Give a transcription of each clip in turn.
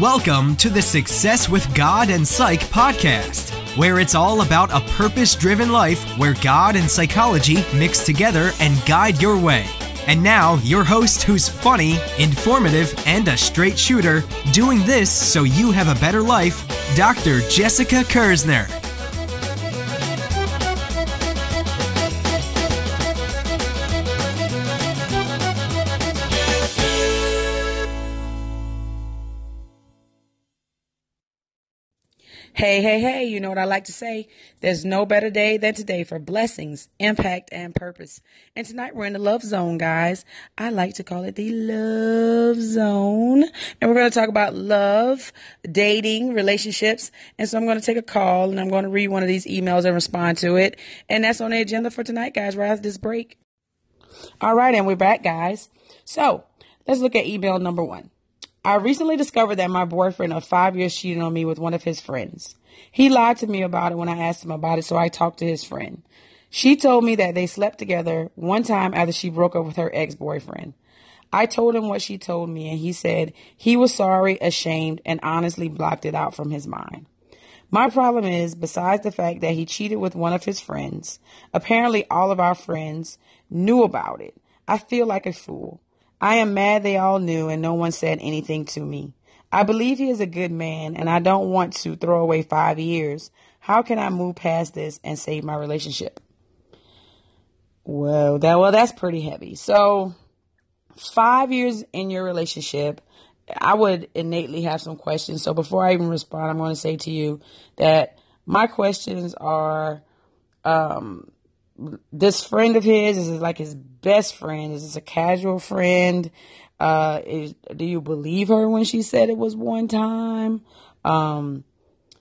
Welcome to the Success with God and Psych podcast, where it's all about a purpose driven life where God and psychology mix together and guide your way. And now, your host, who's funny, informative, and a straight shooter, doing this so you have a better life, Dr. Jessica Kersner. Hey, hey, hey, you know what I like to say? There's no better day than today for blessings, impact, and purpose. And tonight we're in the love zone, guys. I like to call it the love zone. And we're going to talk about love, dating, relationships. And so I'm going to take a call and I'm going to read one of these emails and respond to it. And that's on the agenda for tonight, guys, right after this break. All right, and we're back, guys. So let's look at email number one. I recently discovered that my boyfriend of five years cheated on me with one of his friends. He lied to me about it when I asked him about it, so I talked to his friend. She told me that they slept together one time after she broke up with her ex boyfriend. I told him what she told me, and he said he was sorry, ashamed, and honestly blocked it out from his mind. My problem is, besides the fact that he cheated with one of his friends, apparently all of our friends knew about it. I feel like a fool. I am mad they all knew and no one said anything to me. I believe he is a good man and I don't want to throw away five years. How can I move past this and save my relationship? Well, that well, that's pretty heavy. So, five years in your relationship, I would innately have some questions. So before I even respond, I'm going to say to you that my questions are, um, this friend of his is like his best friend? Is this a casual friend? Uh, is, do you believe her when she said it was one time? Um,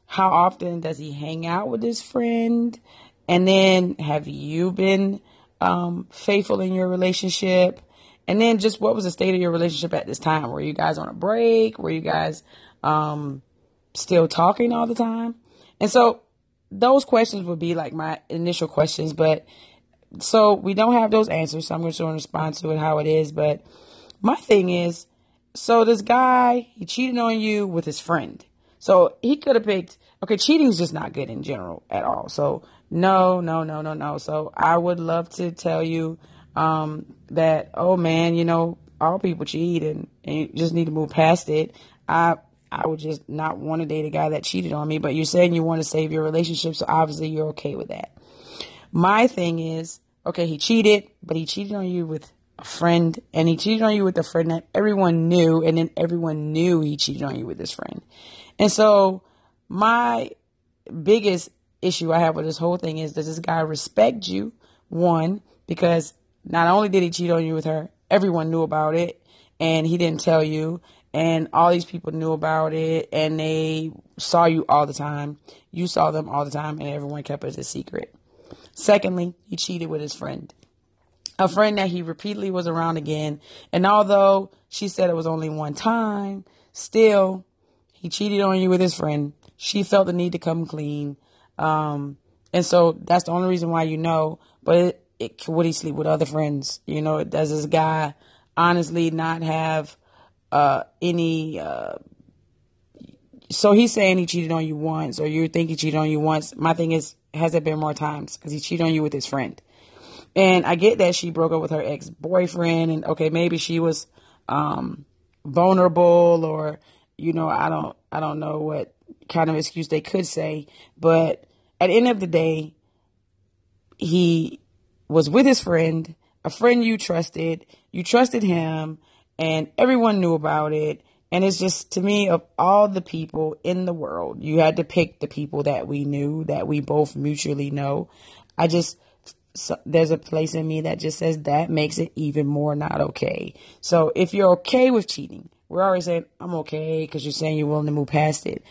how often does he hang out with his friend? And then have you been um, faithful in your relationship? And then just what was the state of your relationship at this time? Were you guys on a break? Were you guys um, still talking all the time? And so those questions would be like my initial questions, but so we don't have those answers. So I'm just going to respond to it how it is. But my thing is, so this guy, he cheated on you with his friend. So he could have picked, okay, cheating is just not good in general at all. So no, no, no, no, no. So I would love to tell you, um, that, oh man, you know, all people cheat and, and you just need to move past it. I, I would just not want to date a guy that cheated on me, but you're saying you want to save your relationship, so obviously you're okay with that. My thing is, okay, he cheated, but he cheated on you with a friend, and he cheated on you with a friend that everyone knew, and then everyone knew he cheated on you with his friend. And so, my biggest issue I have with this whole thing is does this guy respect you? One, because not only did he cheat on you with her, everyone knew about it, and he didn't tell you and all these people knew about it and they saw you all the time. You saw them all the time and everyone kept it a secret. Secondly, he cheated with his friend. A friend that he repeatedly was around again. And although she said it was only one time, still he cheated on you with his friend. She felt the need to come clean. Um, and so that's the only reason why you know. But it, it, would he sleep with other friends? You know, does this guy honestly not have uh, any. Uh, so he's saying he cheated on you once, or you think he cheated on you once. My thing is, has it been more times? Because he cheated on you with his friend. And I get that she broke up with her ex boyfriend, and okay, maybe she was um, vulnerable, or you know, I don't, I don't know what kind of excuse they could say, but at the end of the day, he was with his friend, a friend you trusted, you trusted him, and everyone knew about it. And it's just to me, of all the people in the world, you had to pick the people that we knew, that we both mutually know. I just, so there's a place in me that just says that makes it even more not okay. So if you're okay with cheating, we're always saying, I'm okay because you're saying you're willing to move past it.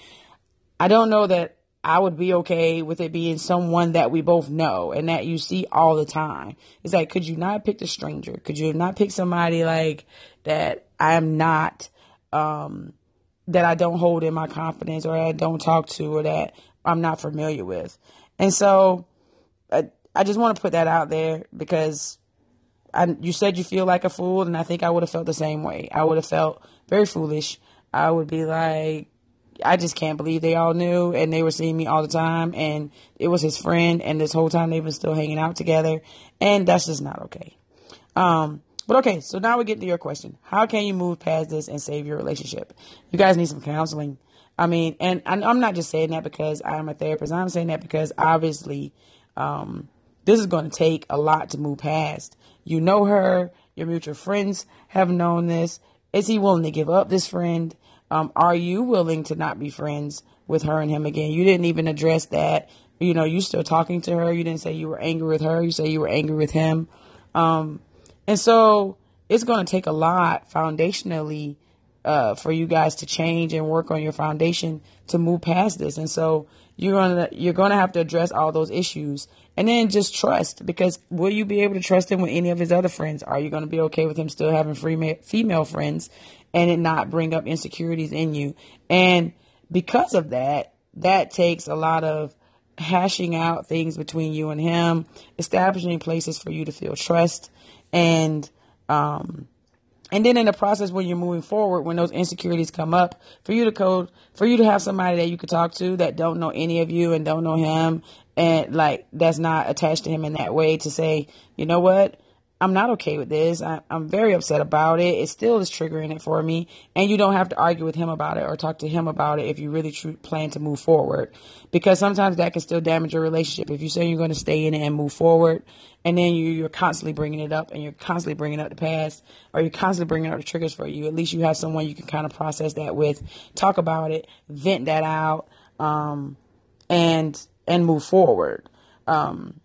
I don't know that I would be okay with it being someone that we both know and that you see all the time. It's like, could you not pick a stranger? Could you not pick somebody like that I am not, um, that I don't hold in my confidence or I don't talk to or that I'm not familiar with? And so I, I just want to put that out there because I, you said you feel like a fool and I think I would have felt the same way. I would have felt very foolish I would be like, I just can't believe they all knew and they were seeing me all the time and it was his friend and this whole time they've been still hanging out together and that's just not okay. Um, but okay, so now we get to your question. How can you move past this and save your relationship? You guys need some counseling. I mean, and I'm not just saying that because I'm a therapist. I'm saying that because obviously, um, this is going to take a lot to move past. You know her, your mutual friends have known this. Is he willing to give up this friend? Um, are you willing to not be friends with her and him again? You didn't even address that. You know, you still talking to her. You didn't say you were angry with her. You say you were angry with him. Um, and so it's going to take a lot foundationally uh, for you guys to change and work on your foundation to move past this. And so you're gonna you're gonna have to address all those issues and then just trust because will you be able to trust him with any of his other friends? Are you gonna be okay with him still having free ma- female friends and it not bring up insecurities in you? And because of that, that takes a lot of hashing out things between you and him, establishing places for you to feel trust and um and then in the process when you're moving forward when those insecurities come up for you to code for you to have somebody that you could talk to that don't know any of you and don't know him and like that's not attached to him in that way to say you know what I'm not okay with this. I, am very upset about it. It still is triggering it for me. And you don't have to argue with him about it or talk to him about it if you really tr- plan to move forward. Because sometimes that can still damage your relationship. If you say you're going to stay in it and move forward, and then you, you're constantly bringing it up and you're constantly bringing up the past or you're constantly bringing up the triggers for you, at least you have someone you can kind of process that with, talk about it, vent that out, um, and, and move forward. Um,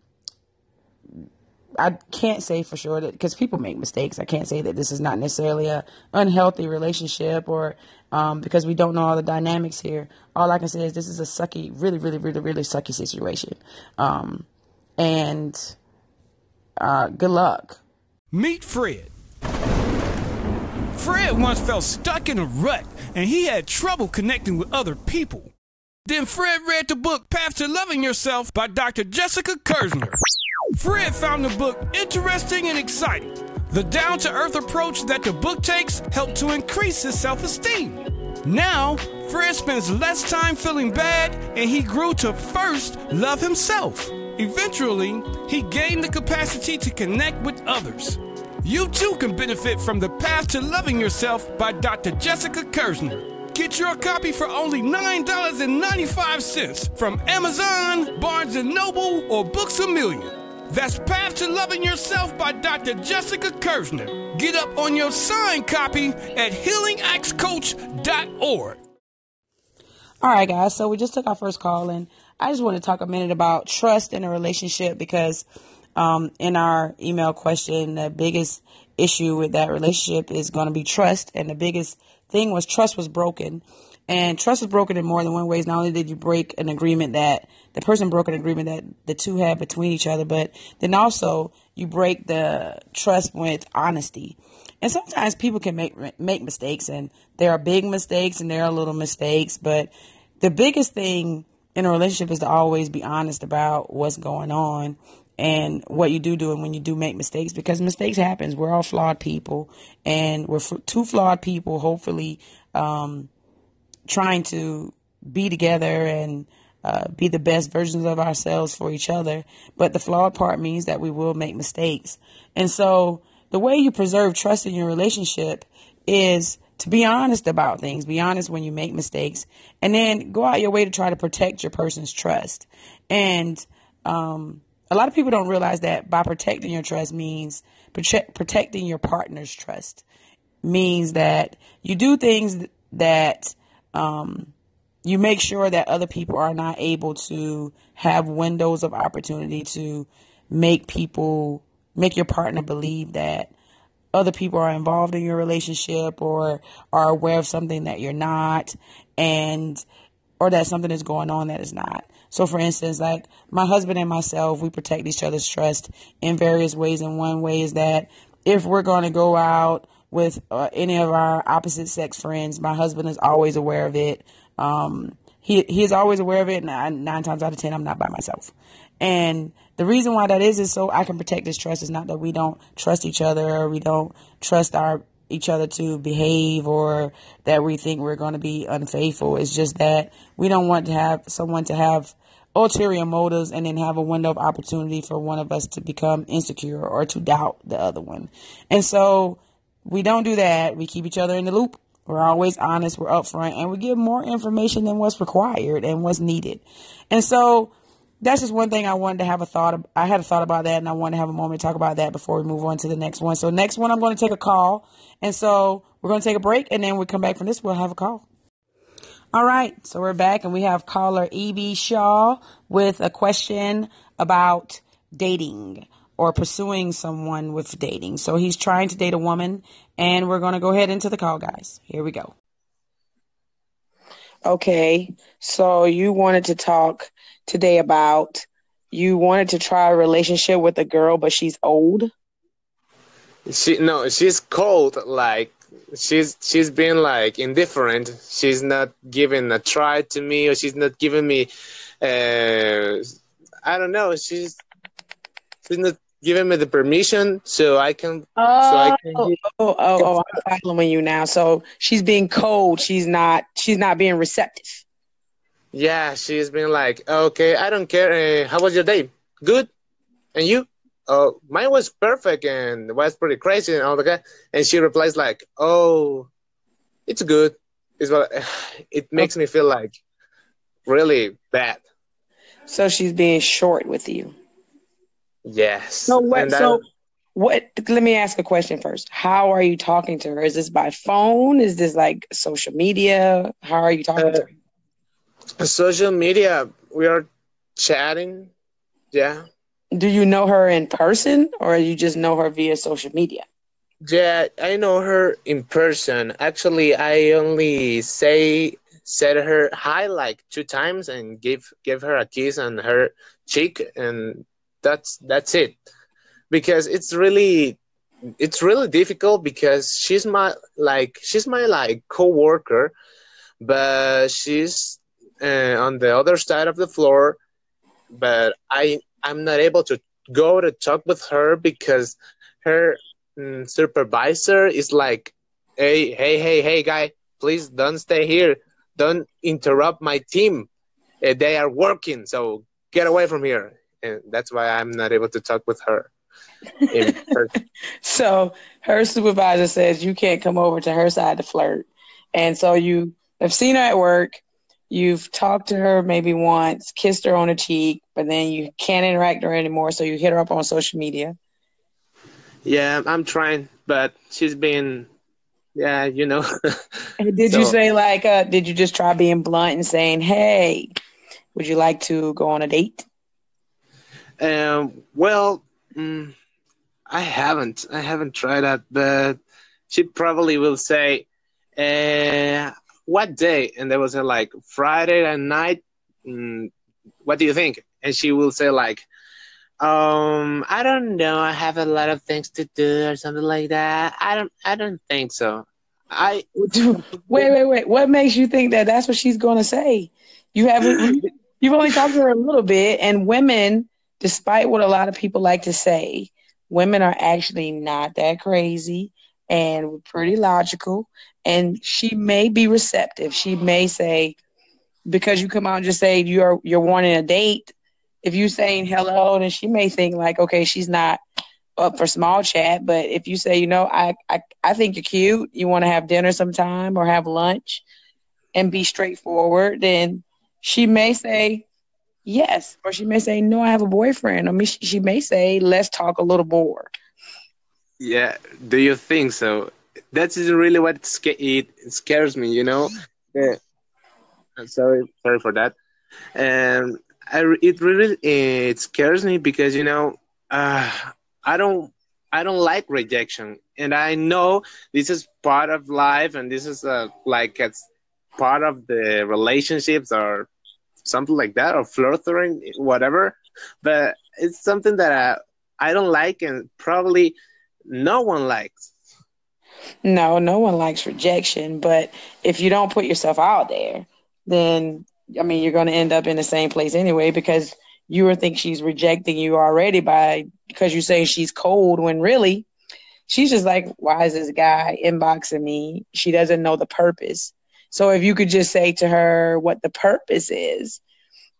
I can't say for sure that because people make mistakes. I can't say that this is not necessarily a unhealthy relationship or um, because we don't know all the dynamics here. All I can say is this is a sucky, really, really, really, really sucky situation. Um, and uh, good luck. Meet Fred. Fred once felt stuck in a rut and he had trouble connecting with other people. Then Fred read the book Path to Loving Yourself by Dr. Jessica Kirzner. Fred found the book interesting and exciting. The down to earth approach that the book takes helped to increase his self esteem. Now, Fred spends less time feeling bad and he grew to first love himself. Eventually, he gained the capacity to connect with others. You too can benefit from The Path to Loving Yourself by Dr. Jessica Kirzner. Get your copy for only $9.95 from Amazon, Barnes & Noble, or Books A Million. That's Path to Loving Yourself by Dr. Jessica Kirzner. Get up on your signed copy at healingactscoach.org. All right, guys. So we just took our first call, and I just want to talk a minute about trust in a relationship because um, in our email question, the biggest issue with that relationship is going to be trust, and the biggest thing was trust was broken. And trust is broken in more than one ways. Not only did you break an agreement that the person broke an agreement that the two had between each other, but then also you break the trust with honesty. And sometimes people can make make mistakes, and there are big mistakes and there are little mistakes. But the biggest thing in a relationship is to always be honest about what's going on and what you do do and when you do make mistakes because mistakes happens we're all flawed people and we're two flawed people hopefully um, trying to be together and uh, be the best versions of ourselves for each other. But the flawed part means that we will make mistakes. And so the way you preserve trust in your relationship is to be honest about things, be honest when you make mistakes, and then go out your way to try to protect your person's trust. And um, a lot of people don't realize that by protecting your trust means protect, protecting your partner's trust, means that you do things that um, you make sure that other people are not able to have windows of opportunity to make people, make your partner believe that other people are involved in your relationship or are aware of something that you're not and or that something is going on that is not. So for instance, like my husband and myself, we protect each other's trust in various ways. And one way is that if we're going to go out with uh, any of our opposite sex friends. My husband is always aware of it. Um, he he is always aware of it, and I, nine times out of ten, I'm not by myself. And the reason why that is is so I can protect his trust. It's not that we don't trust each other or we don't trust our each other to behave or that we think we're going to be unfaithful. It's just that we don't want to have someone to have ulterior motives and then have a window of opportunity for one of us to become insecure or to doubt the other one. And so we don't do that. We keep each other in the loop. We're always honest, we're upfront, and we give more information than what's required and what's needed. And so that's just one thing I wanted to have a thought. Of, I had a thought about that, and I want to have a moment to talk about that before we move on to the next one. So next one, I'm going to take a call, and so we're going to take a break, and then we come back from this. We'll have a call. All right, so we're back, and we have caller E.B. Shaw with a question about dating or pursuing someone with dating. So he's trying to date a woman, and we're going to go ahead into the call, guys. Here we go. Okay, so you wanted to talk today about you wanted to try a relationship with a girl, but she's old. She no, she's cold. Like she's she's been like indifferent. She's not giving a try to me, or she's not giving me. Uh, I don't know. She's she's not giving me the permission so I can. Oh, so I can oh, oh, oh, oh, I'm following you now. So she's being cold. She's not. She's not being receptive. Yeah, she's been like, okay, I don't care. Uh, how was your day? Good. And you? Oh, mine was perfect and was pretty crazy and all that. And she replies like, oh, it's good. It's what it makes me feel like really bad. So she's being short with you. Yes. So what? So what? Let me ask a question first. How are you talking to her? Is this by phone? Is this like social media? How are you talking uh, to her? Social media. We are chatting. Yeah. Do you know her in person, or you just know her via social media? Yeah, I know her in person. Actually, I only say said her hi like two times and give give her a kiss on her cheek, and that's that's it. Because it's really it's really difficult because she's my like she's my like co-worker but she's uh, on the other side of the floor but i i'm not able to go to talk with her because her um, supervisor is like hey hey hey hey guy please don't stay here. Don't interrupt my team. Uh, they are working so get away from here and that's why I'm not able to talk with her. so her supervisor says you can't come over to her side to flirt, and so you have seen her at work. You've talked to her maybe once, kissed her on the cheek, but then you can't interact with her anymore. So you hit her up on social media. Yeah, I'm trying, but she's been, yeah, you know. did so, you say like, uh, did you just try being blunt and saying, "Hey, would you like to go on a date"? Um, well, mm, I haven't. I haven't tried that, but she probably will say, uh, "What day?" And there was a like Friday at night. Mm, what do you think? And she will say like, um, I don't know. I have a lot of things to do or something like that. I don't. I don't think so. I wait, wait, wait. What makes you think that that's what she's going to say? You haven't. You've only talked to her a little bit, and women despite what a lot of people like to say, women are actually not that crazy and we're pretty logical. And she may be receptive. She may say, because you come out and just say you're you're wanting a date, if you're saying hello, then she may think like, okay, she's not up for small chat. But if you say, you know, I I, I think you're cute, you want to have dinner sometime or have lunch and be straightforward, then she may say, yes. Or she may say, no, I have a boyfriend. I mean, she, she may say, let's talk a little more. Yeah. Do you think so? That's really what it scares me, you know? Yeah. I'm sorry, sorry for that. And I, it really it scares me because, you know, uh, I don't I don't like rejection, and I know this is part of life, and this is uh, like it's part of the relationships or something like that or flirting whatever but it's something that I, I don't like and probably no one likes no no one likes rejection but if you don't put yourself out there then i mean you're going to end up in the same place anyway because you would think she's rejecting you already by because you say she's cold when really she's just like, why is this guy inboxing me? She doesn't know the purpose. So if you could just say to her what the purpose is,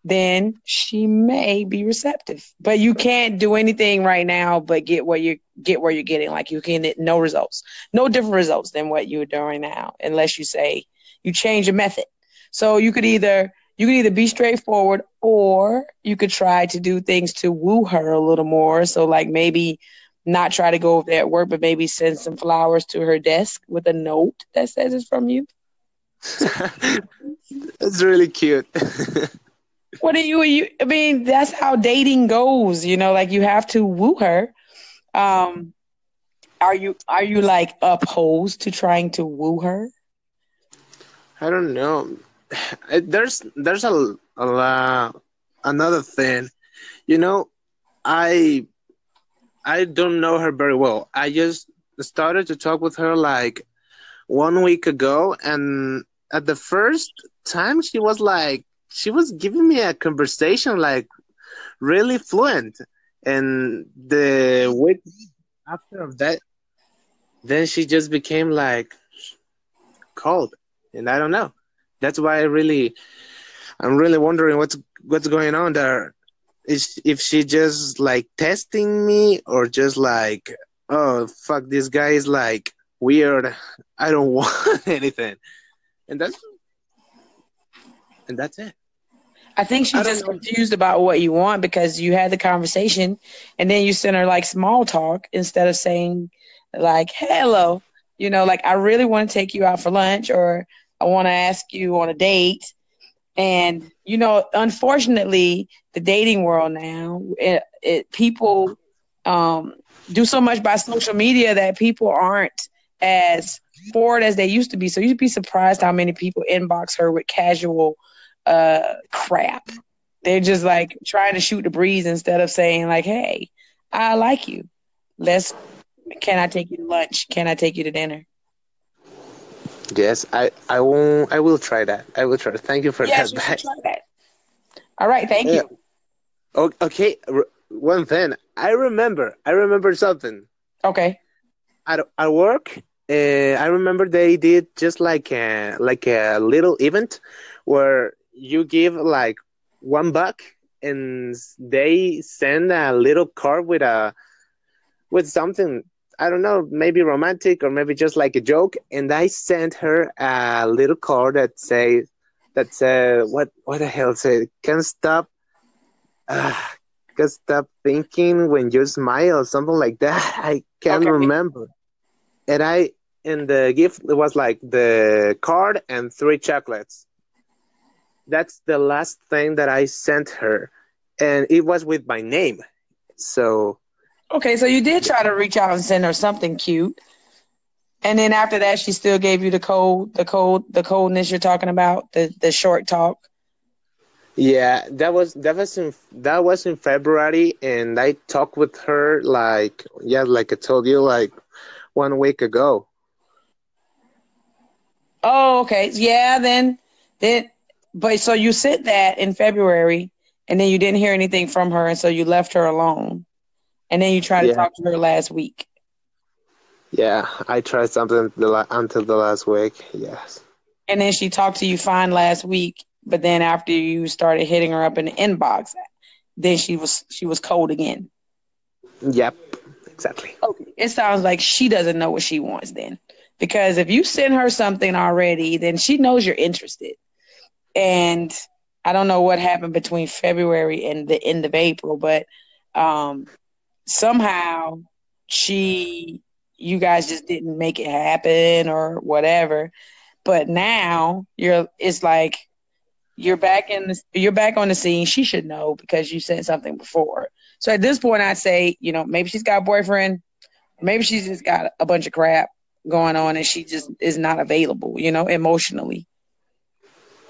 then she may be receptive. But you can't do anything right now but get what you get where you're getting. Like you can get no results, no different results than what you're doing now, unless you say you change your method. So you could either you could either be straightforward or you could try to do things to woo her a little more. So like maybe not try to go over there at work, but maybe send some flowers to her desk with a note that says it's from you. That's really cute. what are you, you? I mean, that's how dating goes. You know, like you have to woo her. Um, are you are you like opposed to trying to woo her? I don't know. There's there's a, a another thing. You know, I I don't know her very well. I just started to talk with her like one week ago, and at the first time she was like she was giving me a conversation like really fluent, and the week after of that, then she just became like cold, and I don't know. That's why I really, I'm really wondering what's what's going on there. Is if she just like testing me or just like oh fuck this guy is like weird. I don't want anything and that's and that's it. I think she's just know. confused about what you want because you had the conversation and then you sent her like small talk instead of saying like hello. You know like i really want to take you out for lunch or i want to ask you on a date. And you know, unfortunately, the dating world now, it, it people um, do so much by social media that people aren't as forward as they used to be. So you'd be surprised how many people inbox her with casual uh, crap. They're just like trying to shoot the breeze instead of saying like, "Hey, I like you. Let's. Can I take you to lunch? Can I take you to dinner?" Yes, I I will I will try that. I will try. Thank you for yes, that. Yes, try that. All right, thank yeah. you. Okay, one thing I remember. I remember something. Okay. At at work, uh, I remember they did just like a like a little event where you give like one buck and they send a little card with a with something I don't know, maybe romantic or maybe just like a joke. And I sent her a little card that say that said what what the hell say can't stop uh, can't stop thinking when you smile or something like that. I can't okay. remember. And I and the gift was like the card and three chocolates. That's the last thing that I sent her. And it was with my name. So Okay, so you did try to reach out and send her something cute. And then after that she still gave you the cold the cold the coldness you're talking about, the the short talk. Yeah, that was that was in that was in February and I talked with her like yeah, like I told you like one week ago. Oh, okay. Yeah, then then but so you said that in February and then you didn't hear anything from her and so you left her alone and then you try to talk to her last week. Yeah, I tried something the, until the last week. Yes. And then she talked to you fine last week, but then after you started hitting her up in the inbox, then she was she was cold again. Yep, exactly. Okay, it sounds like she doesn't know what she wants then, because if you send her something already, then she knows you're interested. And I don't know what happened between February and the end of April, but um, somehow she you guys just didn't make it happen or whatever. But now you're it's like you're back in the, you're back on the scene. She should know because you said something before. So at this point i'd say you know maybe she's got a boyfriend. Maybe she's just got a bunch of crap going on and she just is not available you know emotionally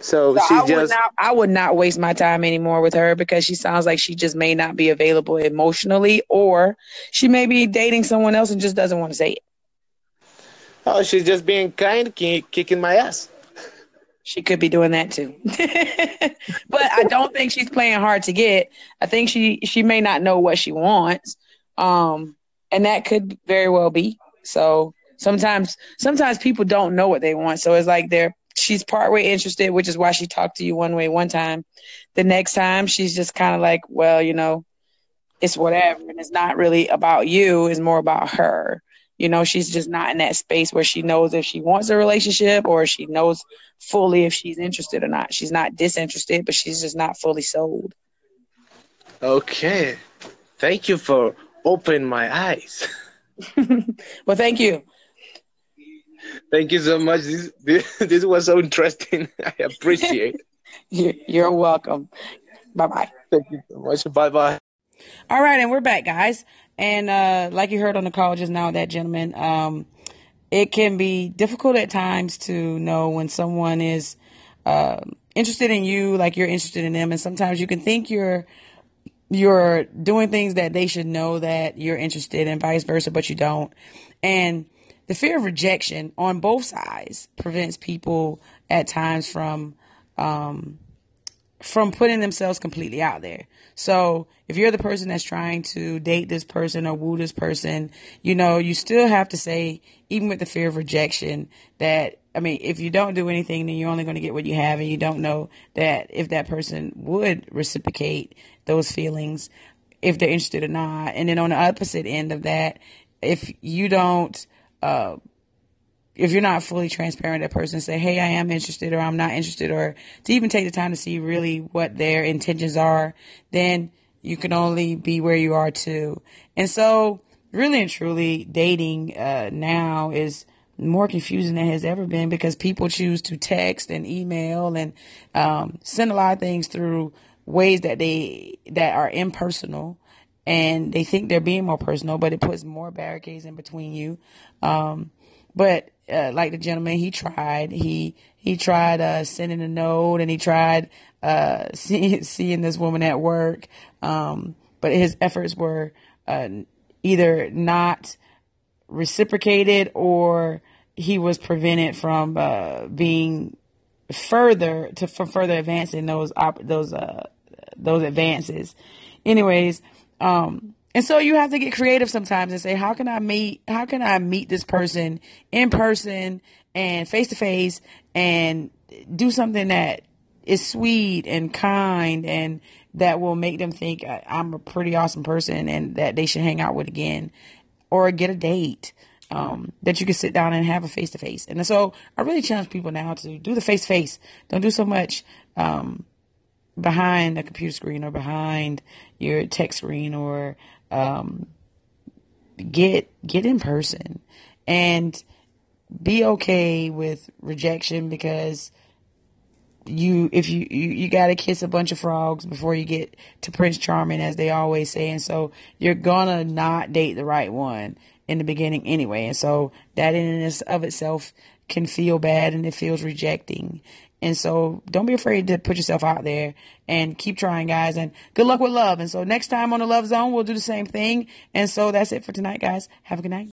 so, so she I just would not, I would not waste my time anymore with her because she sounds like she just may not be available emotionally, or she may be dating someone else and just doesn't want to say it. Oh, she's just being kind, kicking my ass. She could be doing that too, but I don't think she's playing hard to get. I think she she may not know what she wants, um, and that could very well be. So sometimes sometimes people don't know what they want. So it's like they're she's partway interested, which is why she talked to you one way one time. The next time she's just kind of like, well, you know, it's whatever, and it's not really about you. It's more about her. You know, she's just not in that space where she knows if she wants a relationship or she knows fully if she's interested or not. She's not disinterested, but she's just not fully sold. Okay. Thank you for opening my eyes. well, thank you. Thank you so much. This, this, this was so interesting. I appreciate You're welcome. Bye bye. Thank you so much. Bye bye. All right, and we're back, guys. And uh, like you heard on the call just now, that gentleman, um, it can be difficult at times to know when someone is uh, interested in you, like you're interested in them, and sometimes you can think you're you're doing things that they should know that you're interested in, vice versa, but you don't. And the fear of rejection on both sides prevents people at times from um, from putting themselves completely out there. So if you're the person that's trying to date this person or woo this person, you know, you still have to say, even with the fear of rejection, that, I mean, if you don't do anything, then you're only going to get what you have. And you don't know that if that person would reciprocate those feelings, if they're interested or not. And then on the opposite end of that, if you don't, uh, if you're not fully transparent, that person say, Hey, I am interested or I'm not interested or to even take the time to see really what their intentions are, then you can only be where you are too. And so really and truly dating, uh, now is more confusing than has ever been because people choose to text and email and, um, send a lot of things through ways that they, that are impersonal and they think they're being more personal, but it puts more barricades in between you. Um, but uh, like the gentleman, he tried. He he tried uh, sending a note, and he tried uh, see, seeing this woman at work. Um, but his efforts were uh, either not reciprocated, or he was prevented from uh, being further to for further advancing those op- those uh, those advances. Anyways, um, and so you have to get creative sometimes and say, how can I meet, how can I meet this person in person and face to face and do something that is sweet and kind and that will make them think I'm a pretty awesome person and that they should hang out with again or get a date. Um, that you can sit down and have a face to face. And so I really challenge people now to do the face to face. Don't do so much, um, behind a computer screen or behind your text screen or um, get get in person and be okay with rejection because you if you you, you got to kiss a bunch of frogs before you get to prince charming as they always say. And so you're gonna not date the right one in the beginning anyway. And so that in and of itself can feel bad and it feels rejecting and so don't be afraid to put yourself out there and keep trying, guys. And good luck with love. And so next time on the Love Zone, we'll do the same thing. And so that's it for tonight, guys. Have a good night.